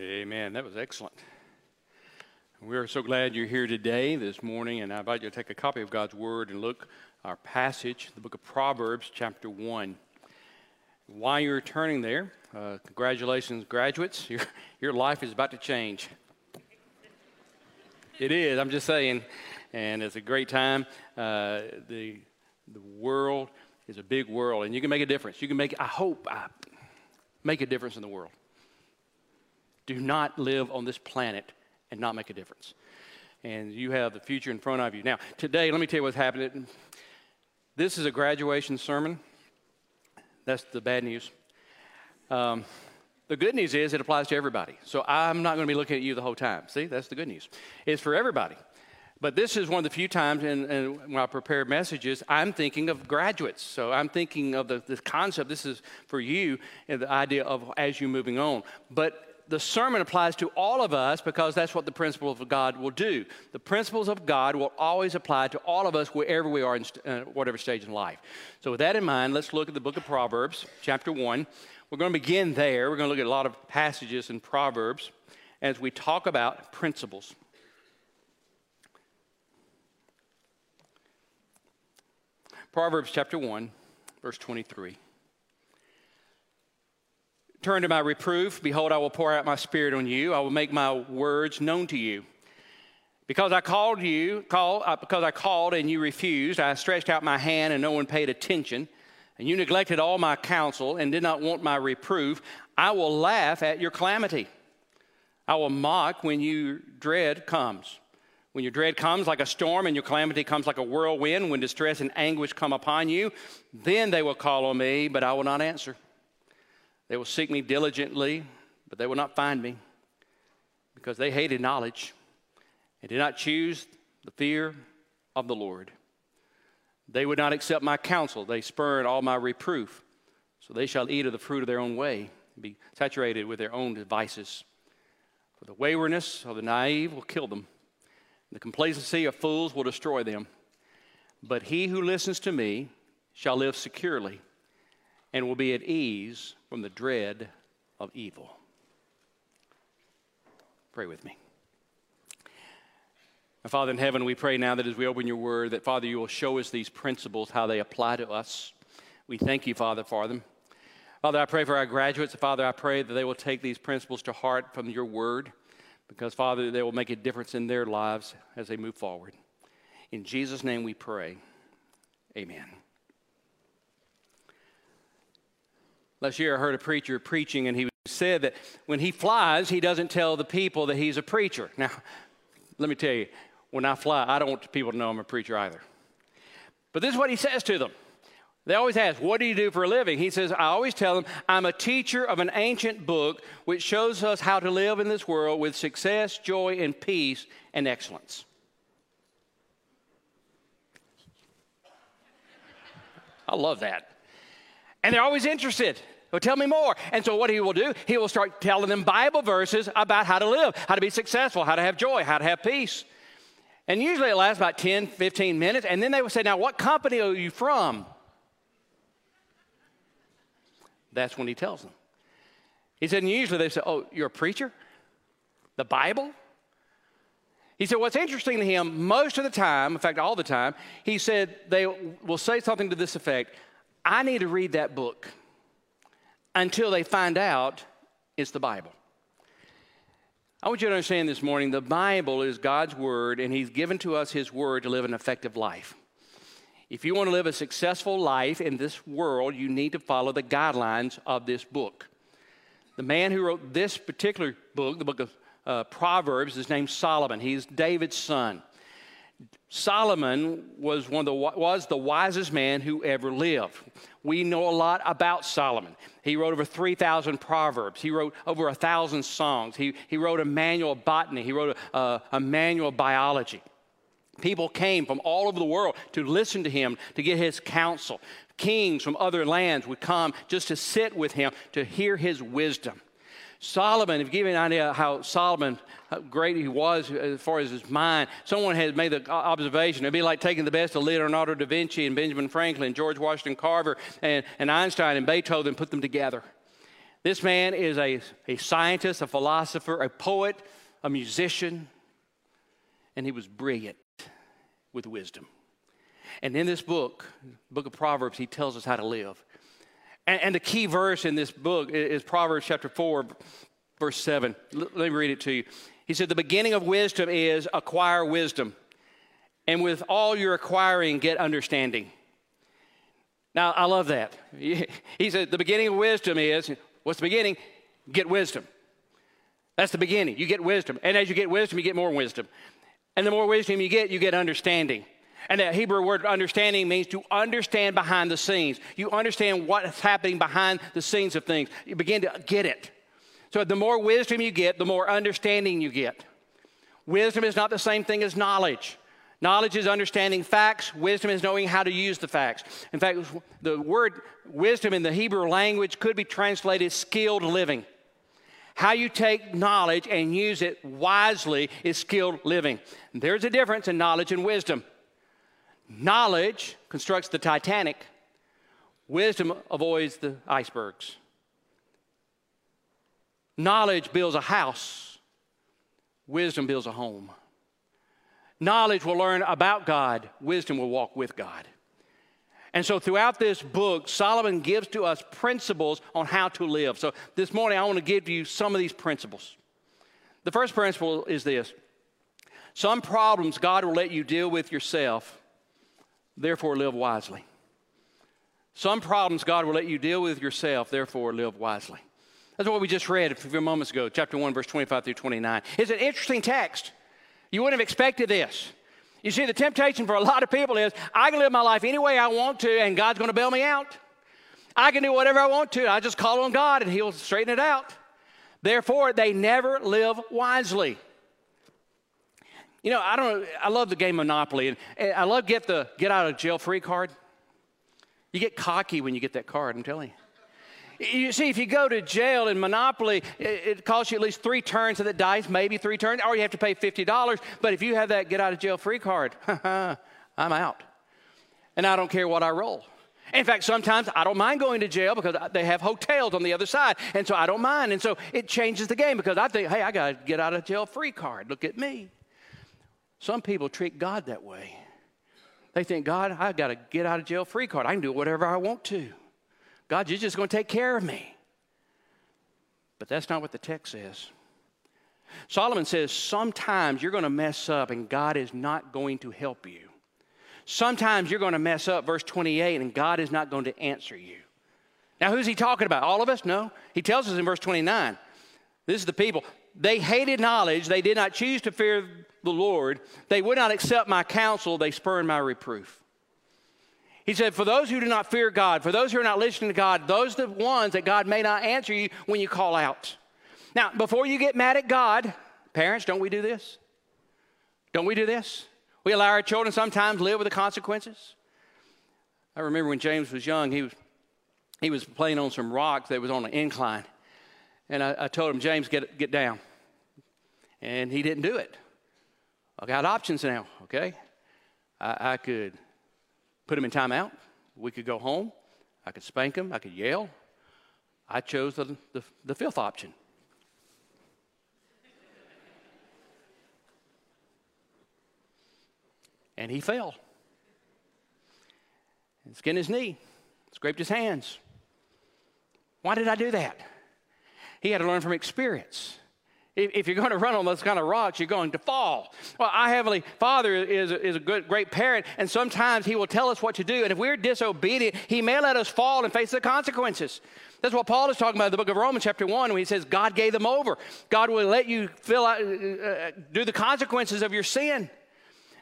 Amen. That was excellent. We're so glad you're here today, this morning, and I invite you to take a copy of God's Word and look our passage, the book of Proverbs, chapter 1. While you're turning there, uh, congratulations, graduates. Your, your life is about to change. It is, I'm just saying, and it's a great time. Uh, the, the world is a big world, and you can make a difference. You can make, I hope, I make a difference in the world do not live on this planet and not make a difference. And you have the future in front of you. Now, today, let me tell you what's happening. This is a graduation sermon. That's the bad news. Um, the good news is it applies to everybody. So I'm not going to be looking at you the whole time. See, that's the good news. It's for everybody. But this is one of the few times in, in, when I prepare messages, I'm thinking of graduates. So I'm thinking of the, the concept. This is for you and the idea of as you're moving on. But the sermon applies to all of us because that's what the principles of God will do. The principles of God will always apply to all of us wherever we are in uh, whatever stage in life. So, with that in mind, let's look at the book of Proverbs, chapter 1. We're going to begin there. We're going to look at a lot of passages in Proverbs as we talk about principles. Proverbs chapter 1, verse 23. Turn to my reproof. Behold, I will pour out my spirit on you. I will make my words known to you. Because I called you, call, uh, because I called and you refused, I stretched out my hand and no one paid attention, and you neglected all my counsel and did not want my reproof, I will laugh at your calamity. I will mock when your dread comes. When your dread comes like a storm and your calamity comes like a whirlwind, when distress and anguish come upon you, then they will call on me, but I will not answer. They will seek me diligently, but they will not find me because they hated knowledge and did not choose the fear of the Lord. They would not accept my counsel. They spurned all my reproof. So they shall eat of the fruit of their own way and be saturated with their own devices. For the waywardness of the naive will kill them, the complacency of fools will destroy them. But he who listens to me shall live securely and will be at ease from the dread of evil. Pray with me. Father in heaven, we pray now that as we open your word, that Father, you will show us these principles, how they apply to us. We thank you, Father, for them. Father, I pray for our graduates. Father, I pray that they will take these principles to heart from your word, because, Father, they will make a difference in their lives as they move forward. In Jesus' name we pray. Amen. Last year, I heard a preacher preaching, and he said that when he flies, he doesn't tell the people that he's a preacher. Now, let me tell you, when I fly, I don't want people to know I'm a preacher either. But this is what he says to them. They always ask, What do you do for a living? He says, I always tell them, I'm a teacher of an ancient book which shows us how to live in this world with success, joy, and peace and excellence. I love that. And they're always interested. Well, tell me more. And so, what he will do, he will start telling them Bible verses about how to live, how to be successful, how to have joy, how to have peace. And usually it lasts about 10, 15 minutes. And then they will say, Now, what company are you from? That's when he tells them. He said, and usually they say, Oh, you're a preacher? The Bible? He said, What's interesting to him, most of the time, in fact, all the time, he said they will say something to this effect I need to read that book until they find out it's the Bible. I want you to understand this morning the Bible is God's Word, and He's given to us His Word to live an effective life. If you want to live a successful life in this world, you need to follow the guidelines of this book. The man who wrote this particular book, the book of uh, Proverbs, is named Solomon. He's David's son. Solomon was, one of the, was the wisest man who ever lived. We know a lot about Solomon. He wrote over 3,000 proverbs. He wrote over 1,000 songs. He, he wrote a manual of botany. He wrote a, a, a manual of biology. People came from all over the world to listen to him, to get his counsel. Kings from other lands would come just to sit with him, to hear his wisdom. Solomon, if you give you an idea how Solomon, how great he was as far as his mind, someone has made the observation. It'd be like taking the best of Leonardo da Vinci and Benjamin Franklin, George Washington Carver, and, and Einstein and Beethoven put them together. This man is a, a scientist, a philosopher, a poet, a musician, and he was brilliant with wisdom. And in this book, book of Proverbs, he tells us how to live. And, and the key verse in this book is Proverbs chapter 4, verse 7. Let me read it to you. He said, The beginning of wisdom is acquire wisdom, and with all your acquiring, get understanding. Now, I love that. He said, The beginning of wisdom is, what's the beginning? Get wisdom. That's the beginning. You get wisdom. And as you get wisdom, you get more wisdom. And the more wisdom you get, you get understanding. And that Hebrew word understanding means to understand behind the scenes. You understand what's happening behind the scenes of things. You begin to get it. So the more wisdom you get, the more understanding you get. Wisdom is not the same thing as knowledge. Knowledge is understanding facts, wisdom is knowing how to use the facts. In fact, the word wisdom in the Hebrew language could be translated skilled living. How you take knowledge and use it wisely is skilled living. There's a difference in knowledge and wisdom. Knowledge constructs the Titanic, wisdom avoids the icebergs. Knowledge builds a house, wisdom builds a home. Knowledge will learn about God, wisdom will walk with God. And so, throughout this book, Solomon gives to us principles on how to live. So, this morning, I want to give you some of these principles. The first principle is this some problems God will let you deal with yourself, therefore, live wisely. Some problems God will let you deal with yourself, therefore, live wisely. That's what we just read a few moments ago, chapter 1, verse 25 through 29. It's an interesting text. You wouldn't have expected this. You see, the temptation for a lot of people is I can live my life any way I want to, and God's going to bail me out. I can do whatever I want to. I just call on God, and He'll straighten it out. Therefore, they never live wisely. You know, I don't. I love the game Monopoly, and I love get the get out of jail free card. You get cocky when you get that card. I'm telling you. You see, if you go to jail in Monopoly, it, it costs you at least three turns of the dice, maybe three turns, or you have to pay $50. But if you have that get out of jail free card, I'm out. And I don't care what I roll. In fact, sometimes I don't mind going to jail because they have hotels on the other side. And so I don't mind. And so it changes the game because I think, hey, I got to get out of jail free card. Look at me. Some people treat God that way. They think, God, I got to get out of jail free card. I can do whatever I want to. God, you're just going to take care of me. But that's not what the text says. Solomon says sometimes you're going to mess up and God is not going to help you. Sometimes you're going to mess up, verse 28, and God is not going to answer you. Now, who's he talking about? All of us? No. He tells us in verse 29. This is the people. They hated knowledge. They did not choose to fear the Lord. They would not accept my counsel. They spurned my reproof. He said, For those who do not fear God, for those who are not listening to God, those are the ones that God may not answer you when you call out. Now, before you get mad at God, parents, don't we do this? Don't we do this? We allow our children sometimes live with the consequences. I remember when James was young, he was, he was playing on some rocks that was on an incline. And I, I told him, James, get, get down. And he didn't do it. I got options now, okay? I, I could put him in timeout. We could go home. I could spank him. I could yell. I chose the, the, the fifth option. And he fell. And skinned his knee, scraped his hands. Why did I do that? He had to learn from experience. If, you're going to run on those kind of rocks, you're going to fall. Well, our Heavenly Father is, is a good, great parent, and sometimes He will tell us what to do. And if we're disobedient, He may let us fall and face the consequences. That's what Paul is talking about in the book of Romans, chapter 1, when he says, God gave them over. God will let you fill out, uh, uh, do the consequences of your sin.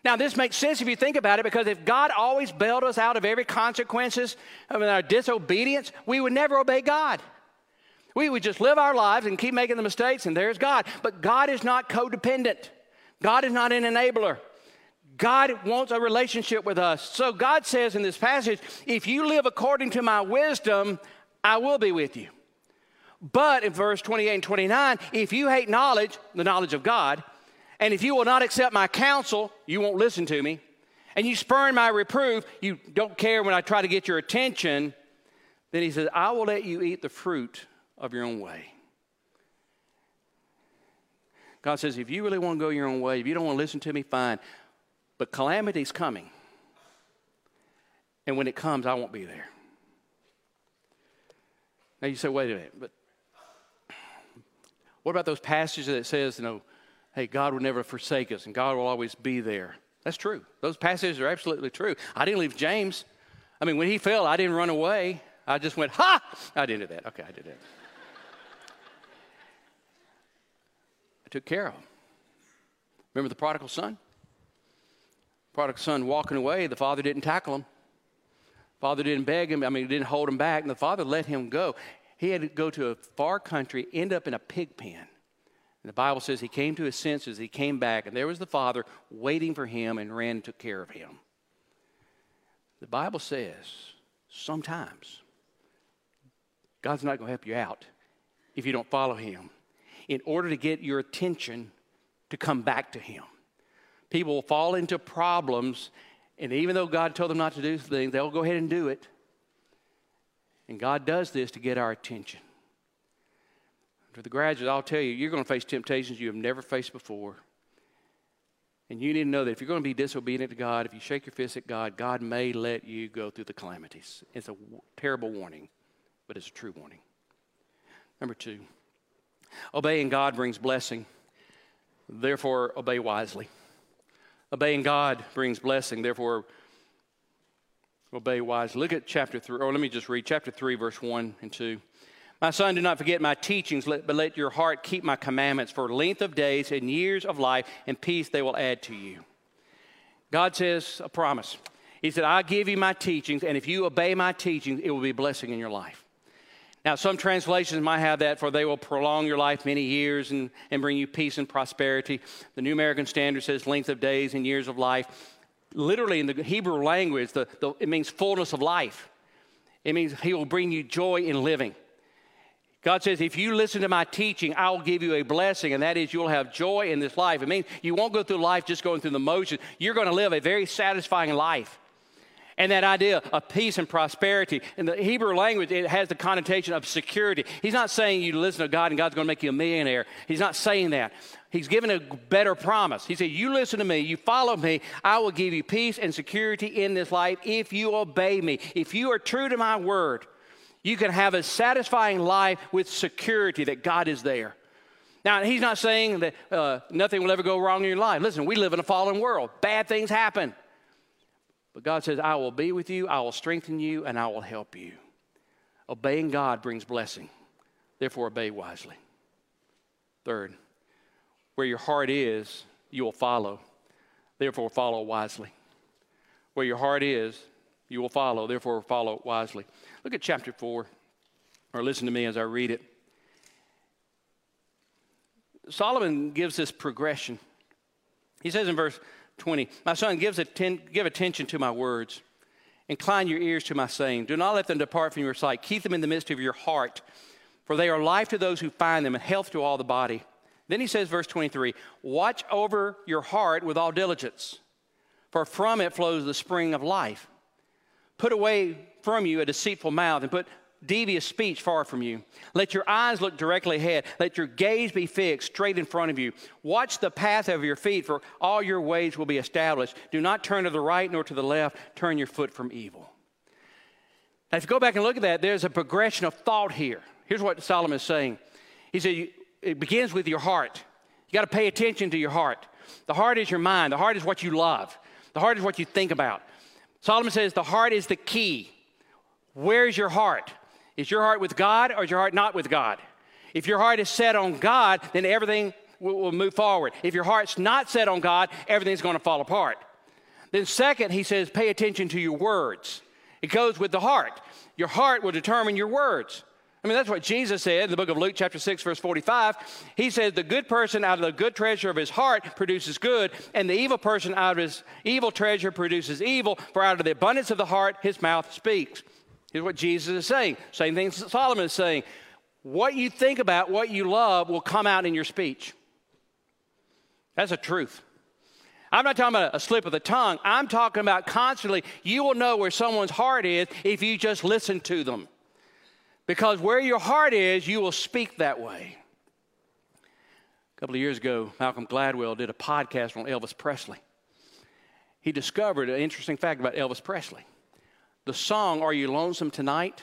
Now, this makes sense if you think about it, because if God always bailed us out of every consequences of our disobedience, we would never obey God. We would just live our lives and keep making the mistakes, and there's God. But God is not codependent, God is not an enabler. God wants a relationship with us. So God says in this passage, if you live according to my wisdom, I will be with you. But in verse 28 and 29, if you hate knowledge, the knowledge of God, and if you will not accept my counsel, you won't listen to me, and you spurn my reproof, you don't care when I try to get your attention, then he says, I will let you eat the fruit of your own way. God says, if you really want to go your own way, if you don't want to listen to me, fine. But calamity's coming. And when it comes, I won't be there. Now you say, wait a minute, but what about those passages that says, you know, hey, God will never forsake us and God will always be there? That's true. Those passages are absolutely true. I didn't leave James. I mean, when he fell, I didn't run away. I just went, ha! I didn't do that. Okay, I did that. I took care of. Remember the prodigal son? Prodigal son walking away, the father didn't tackle him. Father didn't beg him, I mean, he didn't hold him back, and the father let him go. He had to go to a far country, end up in a pig pen. And the Bible says he came to his senses, he came back, and there was the father waiting for him and ran and took care of him. The Bible says sometimes God's not going to help you out if you don't follow him in order to get your attention to come back to Him. People will fall into problems, and even though God told them not to do things, they'll go ahead and do it. And God does this to get our attention. For the graduates, I'll tell you, you're going to face temptations you have never faced before. And you need to know that if you're going to be disobedient to God, if you shake your fist at God, God may let you go through the calamities. It's a w- terrible warning, but it's a true warning. Number two, Obeying God brings blessing, therefore, obey wisely. Obeying God brings blessing, therefore, obey wisely. Look at chapter 3, or let me just read chapter 3, verse 1 and 2. My son, do not forget my teachings, but let your heart keep my commandments for length of days and years of life and peace they will add to you. God says a promise. He said, I give you my teachings, and if you obey my teachings, it will be a blessing in your life. Now, some translations might have that for they will prolong your life many years and, and bring you peace and prosperity. The New American Standard says length of days and years of life. Literally, in the Hebrew language, the, the, it means fullness of life. It means He will bring you joy in living. God says, if you listen to my teaching, I will give you a blessing, and that is you'll have joy in this life. It means you won't go through life just going through the motions. You're going to live a very satisfying life. And that idea of peace and prosperity. In the Hebrew language, it has the connotation of security. He's not saying you listen to God and God's going to make you a millionaire. He's not saying that. He's given a better promise. He said, You listen to me, you follow me, I will give you peace and security in this life if you obey me. If you are true to my word, you can have a satisfying life with security that God is there. Now, he's not saying that uh, nothing will ever go wrong in your life. Listen, we live in a fallen world, bad things happen. But God says, I will be with you, I will strengthen you, and I will help you. Obeying God brings blessing. Therefore, obey wisely. Third, where your heart is, you will follow. Therefore, follow wisely. Where your heart is, you will follow. Therefore, follow wisely. Look at chapter 4, or listen to me as I read it. Solomon gives this progression. He says in verse 20. My son, give, atten- give attention to my words. Incline your ears to my saying. Do not let them depart from your sight. Keep them in the midst of your heart, for they are life to those who find them and health to all the body. Then he says, verse 23 Watch over your heart with all diligence, for from it flows the spring of life. Put away from you a deceitful mouth and put devious speech far from you. Let your eyes look directly ahead. Let your gaze be fixed straight in front of you. Watch the path of your feet, for all your ways will be established. Do not turn to the right nor to the left. Turn your foot from evil. Now, if you go back and look at that, there's a progression of thought here. Here's what Solomon is saying. He said, it begins with your heart. You got to pay attention to your heart. The heart is your mind. The heart is what you love. The heart is what you think about. Solomon says the heart is the key. Where's your heart? Is your heart with God or is your heart not with God? If your heart is set on God, then everything will, will move forward. If your heart's not set on God, everything's going to fall apart. Then, second, he says, pay attention to your words. It goes with the heart. Your heart will determine your words. I mean, that's what Jesus said in the book of Luke, chapter 6, verse 45. He says, The good person out of the good treasure of his heart produces good, and the evil person out of his evil treasure produces evil, for out of the abundance of the heart his mouth speaks. Here's what Jesus is saying. Same thing Solomon is saying. What you think about, what you love, will come out in your speech. That's a truth. I'm not talking about a slip of the tongue. I'm talking about constantly, you will know where someone's heart is if you just listen to them. Because where your heart is, you will speak that way. A couple of years ago, Malcolm Gladwell did a podcast on Elvis Presley. He discovered an interesting fact about Elvis Presley. The song, Are You Lonesome Tonight?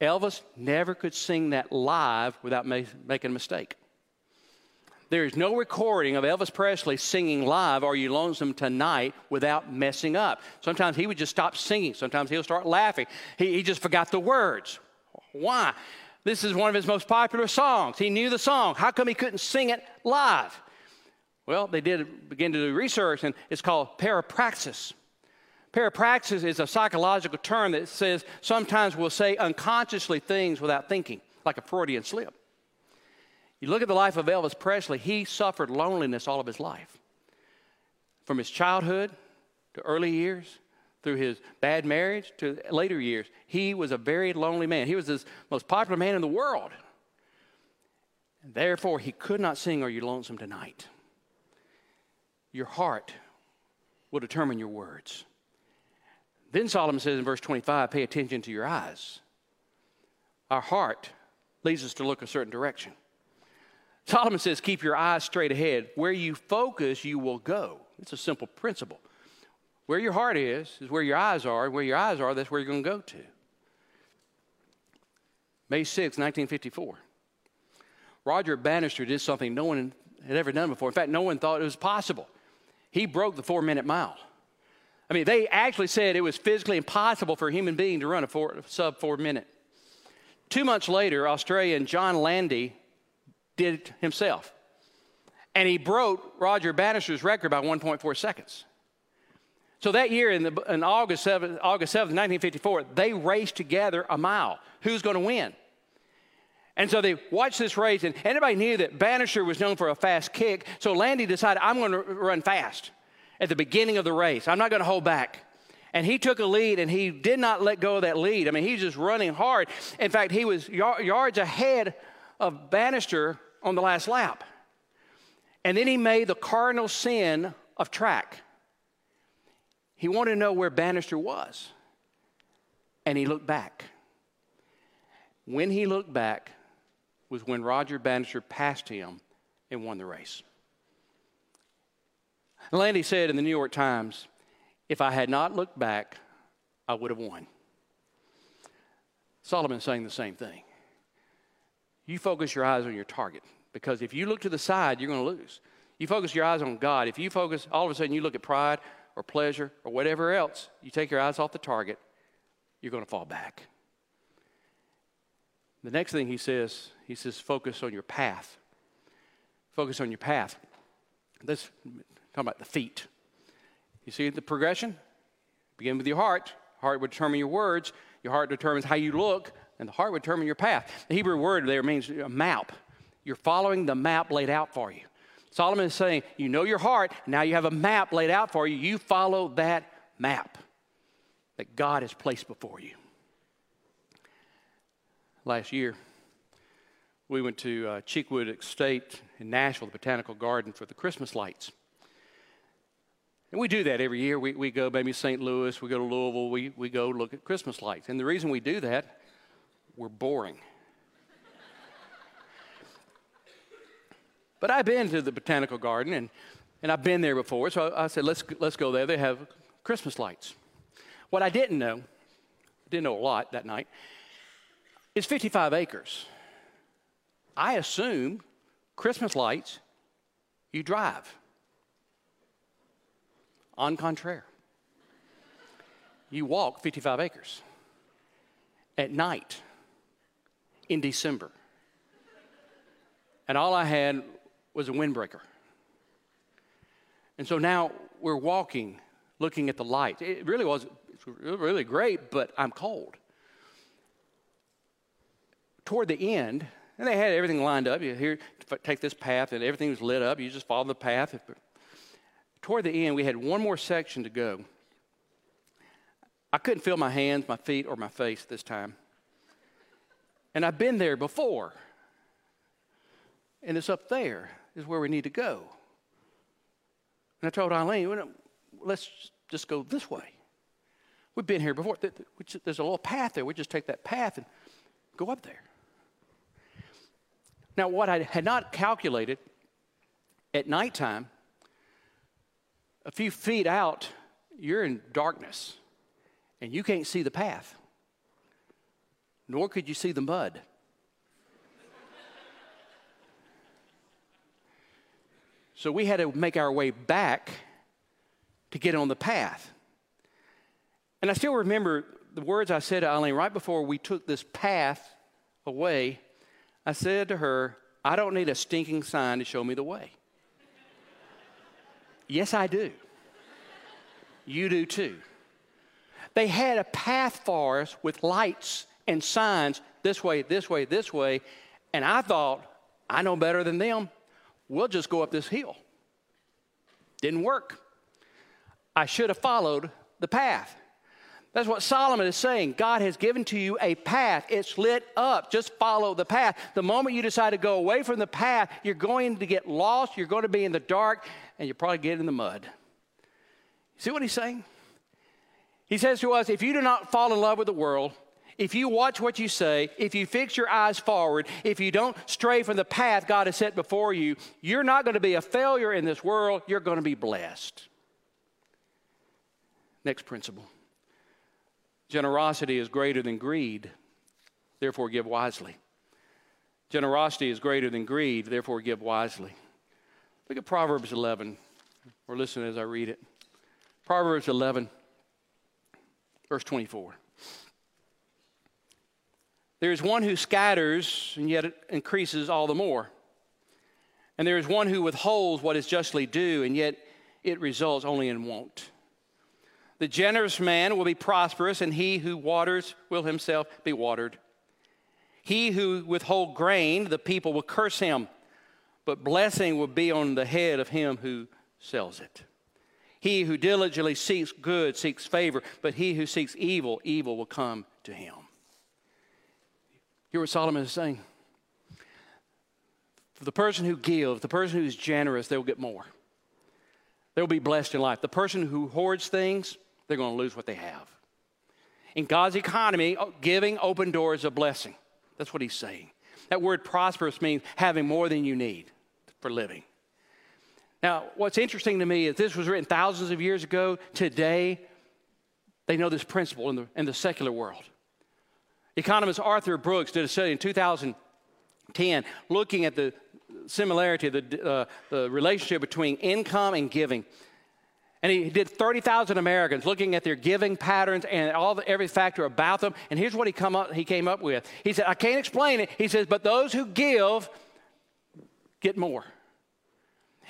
Elvis never could sing that live without ma- making a mistake. There is no recording of Elvis Presley singing live, Are You Lonesome Tonight, without messing up. Sometimes he would just stop singing. Sometimes he'll start laughing. He, he just forgot the words. Why? This is one of his most popular songs. He knew the song. How come he couldn't sing it live? Well, they did begin to do research, and it's called parapraxis. Parapraxis is a psychological term that says sometimes we'll say unconsciously things without thinking, like a Freudian slip. You look at the life of Elvis Presley, he suffered loneliness all of his life. From his childhood to early years, through his bad marriage to later years, he was a very lonely man. He was the most popular man in the world. Therefore, he could not sing Are You Lonesome Tonight? Your heart will determine your words. Then Solomon says in verse 25, pay attention to your eyes. Our heart leads us to look a certain direction. Solomon says, keep your eyes straight ahead. Where you focus, you will go. It's a simple principle. Where your heart is, is where your eyes are. Where your eyes are, that's where you're going to go to. May 6, 1954. Roger Bannister did something no one had ever done before. In fact, no one thought it was possible. He broke the four minute mile. I mean, they actually said it was physically impossible for a human being to run a four, sub four minute. Two months later, Australian John Landy did it himself. And he broke Roger Bannister's record by 1.4 seconds. So that year, in, the, in August 7, August 7, 1954, they raced together a mile. Who's going to win? And so they watched this race, and everybody knew that Bannister was known for a fast kick. So Landy decided, I'm going to run fast at the beginning of the race. I'm not going to hold back. And he took a lead, and he did not let go of that lead. I mean, he's just running hard. In fact, he was yards ahead of Bannister on the last lap. And then he made the cardinal sin of track. He wanted to know where Bannister was. And he looked back. When he looked back was when Roger Bannister passed him and won the race. Landy said in the New York Times, if I had not looked back, I would have won. Solomon's saying the same thing. You focus your eyes on your target because if you look to the side, you're going to lose. You focus your eyes on God. If you focus, all of a sudden, you look at pride or pleasure or whatever else, you take your eyes off the target, you're going to fall back. The next thing he says, he says, focus on your path. Focus on your path. This talking about the feet. You see the progression? Begin with your heart. Heart would determine your words. Your heart determines how you look, and the heart would determine your path. The Hebrew word there means a map. You're following the map laid out for you. Solomon is saying, You know your heart, now you have a map laid out for you. You follow that map that God has placed before you. Last year, we went to uh, Cheekwood Estate in Nashville, the Botanical Garden, for the Christmas lights. And we do that every year. We, we go maybe St. Louis, we go to Louisville, we, we go look at Christmas lights. And the reason we do that, we're boring. But I've been to the botanical garden and, and I've been there before, so I, I said, let's, let's go there. They have Christmas lights. What I didn't know, didn't know a lot that night, is 55 acres. I assume Christmas lights, you drive. En contraire, you walk 55 acres at night in December. And all I had was a windbreaker. And so now we're walking, looking at the light. It really was really great, but I'm cold. Toward the end, and they had everything lined up. You here, take this path, and everything was lit up. You just follow the path. Toward the end, we had one more section to go. I couldn't feel my hands, my feet, or my face this time. And I've been there before. And it's up there is where we need to go. And I told Eileen, let's just go this way. We've been here before. There's a little path there. We just take that path and Go up there. Now, what I had not calculated at nighttime, a few feet out, you're in darkness and you can't see the path, nor could you see the mud. so we had to make our way back to get on the path. And I still remember the words I said to Eileen right before we took this path away. I said to her, I don't need a stinking sign to show me the way. Yes, I do. You do too. They had a path for us with lights and signs this way, this way, this way. And I thought, I know better than them. We'll just go up this hill. Didn't work. I should have followed the path. That's what Solomon is saying. God has given to you a path. It's lit up. Just follow the path. The moment you decide to go away from the path, you're going to get lost. You're going to be in the dark, and you'll probably get in the mud. See what he's saying? He says to us if you do not fall in love with the world, if you watch what you say, if you fix your eyes forward, if you don't stray from the path God has set before you, you're not going to be a failure in this world. You're going to be blessed. Next principle. Generosity is greater than greed, therefore give wisely. Generosity is greater than greed, therefore give wisely. Look at Proverbs 11, or listen as I read it. Proverbs 11, verse 24. There is one who scatters, and yet it increases all the more. And there is one who withholds what is justly due, and yet it results only in want. The generous man will be prosperous, and he who waters will himself be watered. He who withhold grain, the people will curse him, but blessing will be on the head of him who sells it. He who diligently seeks good seeks favor, but he who seeks evil, evil will come to him. Hear what Solomon is saying. For the person who gives, the person who's generous, they'll get more. They'll be blessed in life. The person who hoards things, they're going to lose what they have. In God's economy, oh, giving open doors of blessing. That's what he's saying. That word prosperous means having more than you need for living. Now, what's interesting to me is this was written thousands of years ago. Today, they know this principle in the, in the secular world. Economist Arthur Brooks did a study in 2010 looking at the similarity, the, uh, the relationship between income and giving. And he did 30,000 Americans looking at their giving patterns and all the, every factor about them. And here's what he, come up, he came up with. He said, I can't explain it. He says, but those who give get more.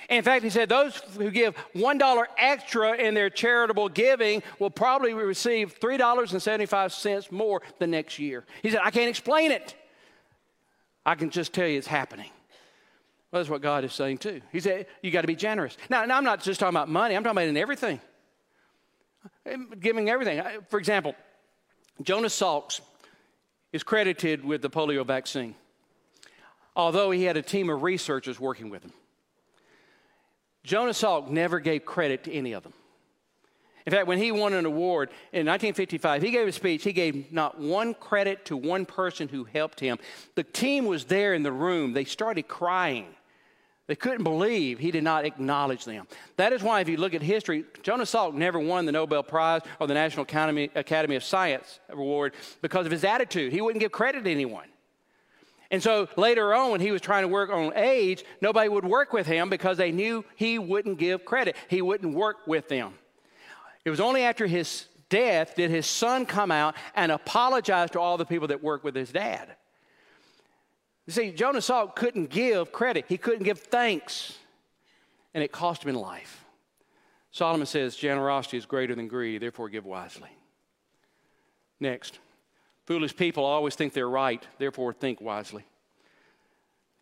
In fact, he said those who give $1 extra in their charitable giving will probably receive $3.75 more the next year. He said, I can't explain it. I can just tell you it's happening. Well, that's what God is saying too. He said, You got to be generous. Now, I'm not just talking about money, I'm talking about in everything. Giving everything. For example, Jonas Salks is credited with the polio vaccine, although he had a team of researchers working with him. Jonas Salk never gave credit to any of them. In fact, when he won an award in 1955, he gave a speech. He gave not one credit to one person who helped him. The team was there in the room. They started crying. They couldn't believe he did not acknowledge them. That is why, if you look at history, Jonas Salk never won the Nobel Prize or the National Academy, Academy of Science Award because of his attitude. He wouldn't give credit to anyone. And so later on, when he was trying to work on AIDS, nobody would work with him because they knew he wouldn't give credit. He wouldn't work with them. It was only after his death did his son come out and apologize to all the people that worked with his dad. You see, Jonas Salk couldn't give credit, he couldn't give thanks, and it cost him in life. Solomon says, Generosity is greater than greed, therefore give wisely. Next, foolish people always think they're right, therefore think wisely.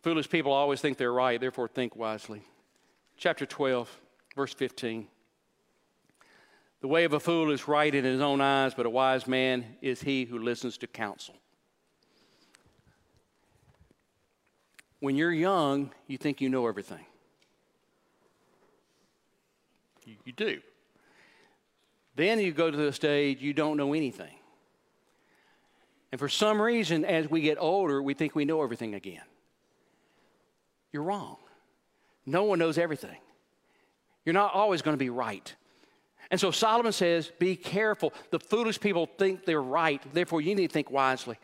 Foolish people always think they're right, therefore think wisely. Chapter 12, verse 15. The way of a fool is right in his own eyes, but a wise man is he who listens to counsel. When you're young, you think you know everything. You, you do. Then you go to the stage you don't know anything. And for some reason, as we get older, we think we know everything again. You're wrong. No one knows everything. You're not always going to be right. And so Solomon says, Be careful. The foolish people think they're right, therefore, you need to think wisely.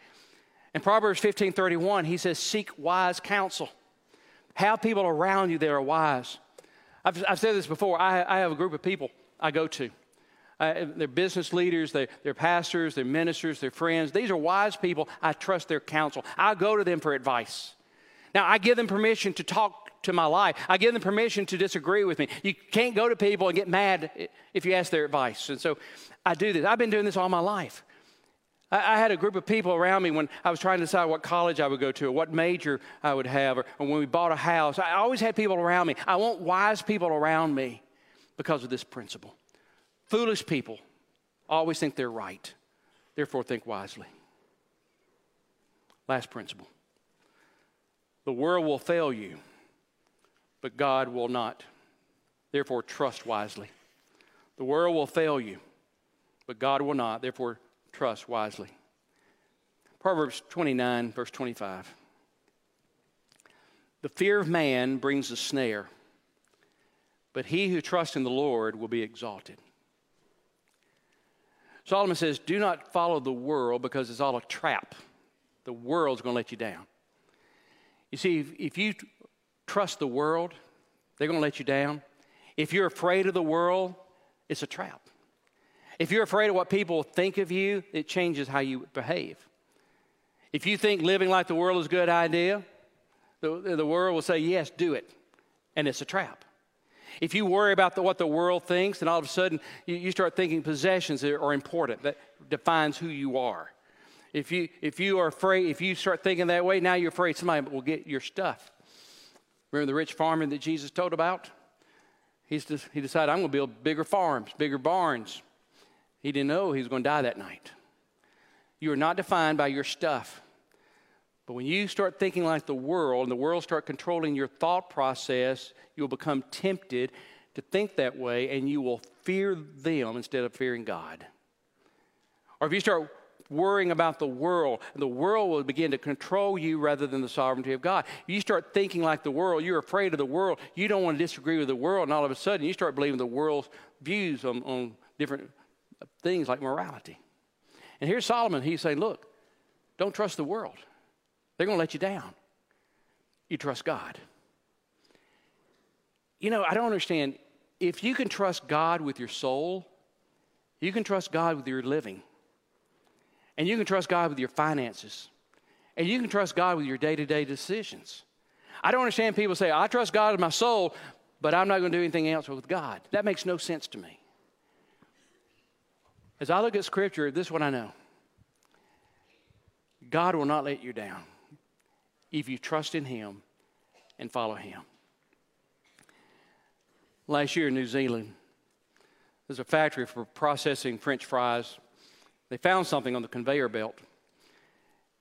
In Proverbs 15 31, he says, Seek wise counsel. Have people around you that are wise. I've, I've said this before. I, I, have a group of people I go to. Uh, they're business leaders, they're, they're pastors, they're ministers, they're friends. These are wise people. I trust their counsel. I go to them for advice. Now, I give them permission to talk to my life. I give them permission to disagree with me. You can't go to people and get mad if you ask their advice. And so I do this. I've been doing this all my life. I, had a group of people around me when I was trying to decide what college I would go to or what major I would have or, or when we bought a house. I always had people around me. I want wise people around me because of this principle. Foolish people always think they're right, therefore, think wisely. Last principle the world will fail you but God will not. Therefore, trust wisely. The world will fail you, but God will not. Therefore, trust wisely. Proverbs 29, verse 25. The fear of man brings a snare, but he who trusts in the Lord will be exalted. Solomon says, Do not follow the world because it's all a trap. The world's going to let you down. You see, if, if you trust the world, they're going to let you down. If you're afraid of the world, it's a trap. If you're afraid of what people think of you, it changes how you behave. If you think living like the world is a good idea, the, the world will say, yes, do it. And it's a trap. If you worry about the, what the world thinks, then all of a sudden you, you start thinking possessions are important. That defines who you are. If you, if you are afraid, if you start thinking that way, now you're afraid somebody will get your stuff. Remember the rich farmer that Jesus told about? He's just, he decided, I'm going to build bigger farms, bigger barns. He didn't know he was going to die that night. You are not defined by your stuff. But when you start thinking like the world and the world start controlling your thought process, you'll become tempted to think that way and you will fear them instead of fearing God. Or if you start worrying about the world, the world will begin to control you rather than the sovereignty of God. You start thinking like the world, you're afraid of the world, you don't want to disagree with the world, and all of a sudden you start believing the world's views on, on different things like morality. And here's Solomon, he's saying, Look, don't trust the world, they're going to let you down. You trust God. You know, I don't understand. If you can trust God with your soul, you can trust God with your living. And you can trust God with your finances. And you can trust God with your day to day decisions. I don't understand people say, I trust God with my soul, but I'm not going to do anything else with God. That makes no sense to me. As I look at Scripture, this is what I know God will not let you down if you trust in Him and follow Him. Last year in New Zealand, there's a factory for processing French fries they found something on the conveyor belt.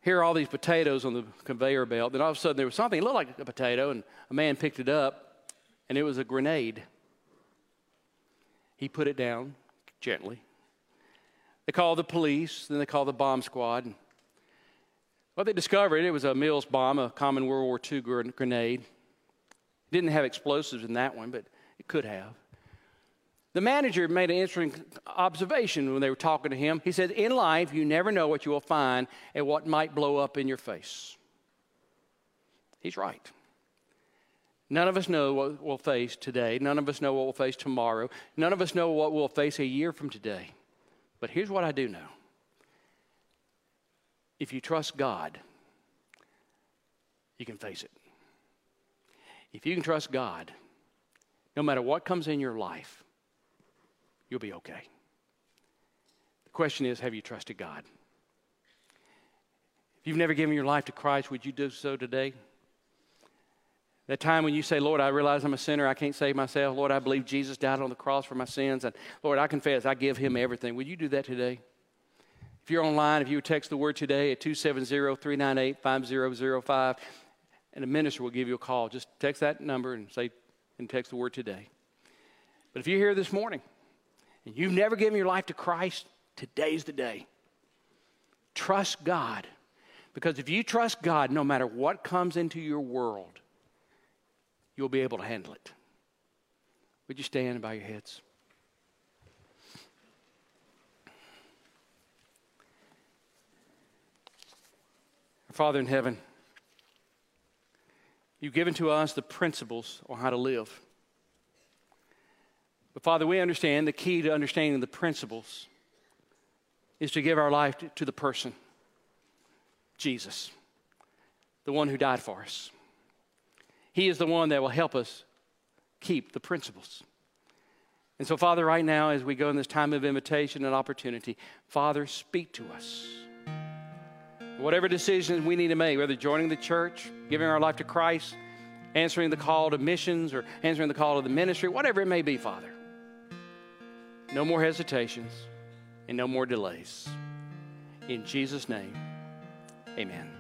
Here are all these potatoes on the conveyor belt. Then all of a sudden there was something that looked like a potato, and a man picked it up, and it was a grenade. He put it down gently. They called the police, then they called the bomb squad. What they discovered, it was a Mills bomb, a common World War II grenade. Didn't have explosives in that one, but it could have. The manager made an interesting observation when they were talking to him. He said, In life, you never know what you will find and what might blow up in your face. He's right. None of us know what we'll face today. None of us know what we'll face tomorrow. None of us know what we'll face a year from today. But here's what I do know if you trust God, you can face it. If you can trust God, no matter what comes in your life, you'll be okay. The question is have you trusted God? If you've never given your life to Christ, would you do so today? That time when you say, Lord, I realize I'm a sinner, I can't save myself. Lord, I believe Jesus died on the cross for my sins. And Lord, I confess, I give him everything. Would you do that today? If you're online, if you would text the word today at 270 398 5005, and a minister will give you a call. Just text that number and say, and text the word today. But if you're here this morning and you've never given your life to Christ, today's the day. Trust God. Because if you trust God, no matter what comes into your world, you'll be able to handle it. Would you stand and bow your heads? Father in heaven, you've given to us the principles on how to live. But Father, we understand the key to understanding the principles is to give our life to, the person, Jesus, the one who died for us. He is the one that will help us keep the principles. And so, Father, right now, as we go in this time of invitation and opportunity, Father, speak to us. Whatever decisions we need to make, whether joining the church, giving our life to Christ, answering the call to missions, or answering the call to the ministry, whatever it may be, Father. No more hesitations and no more delays. In Jesus' name, amen.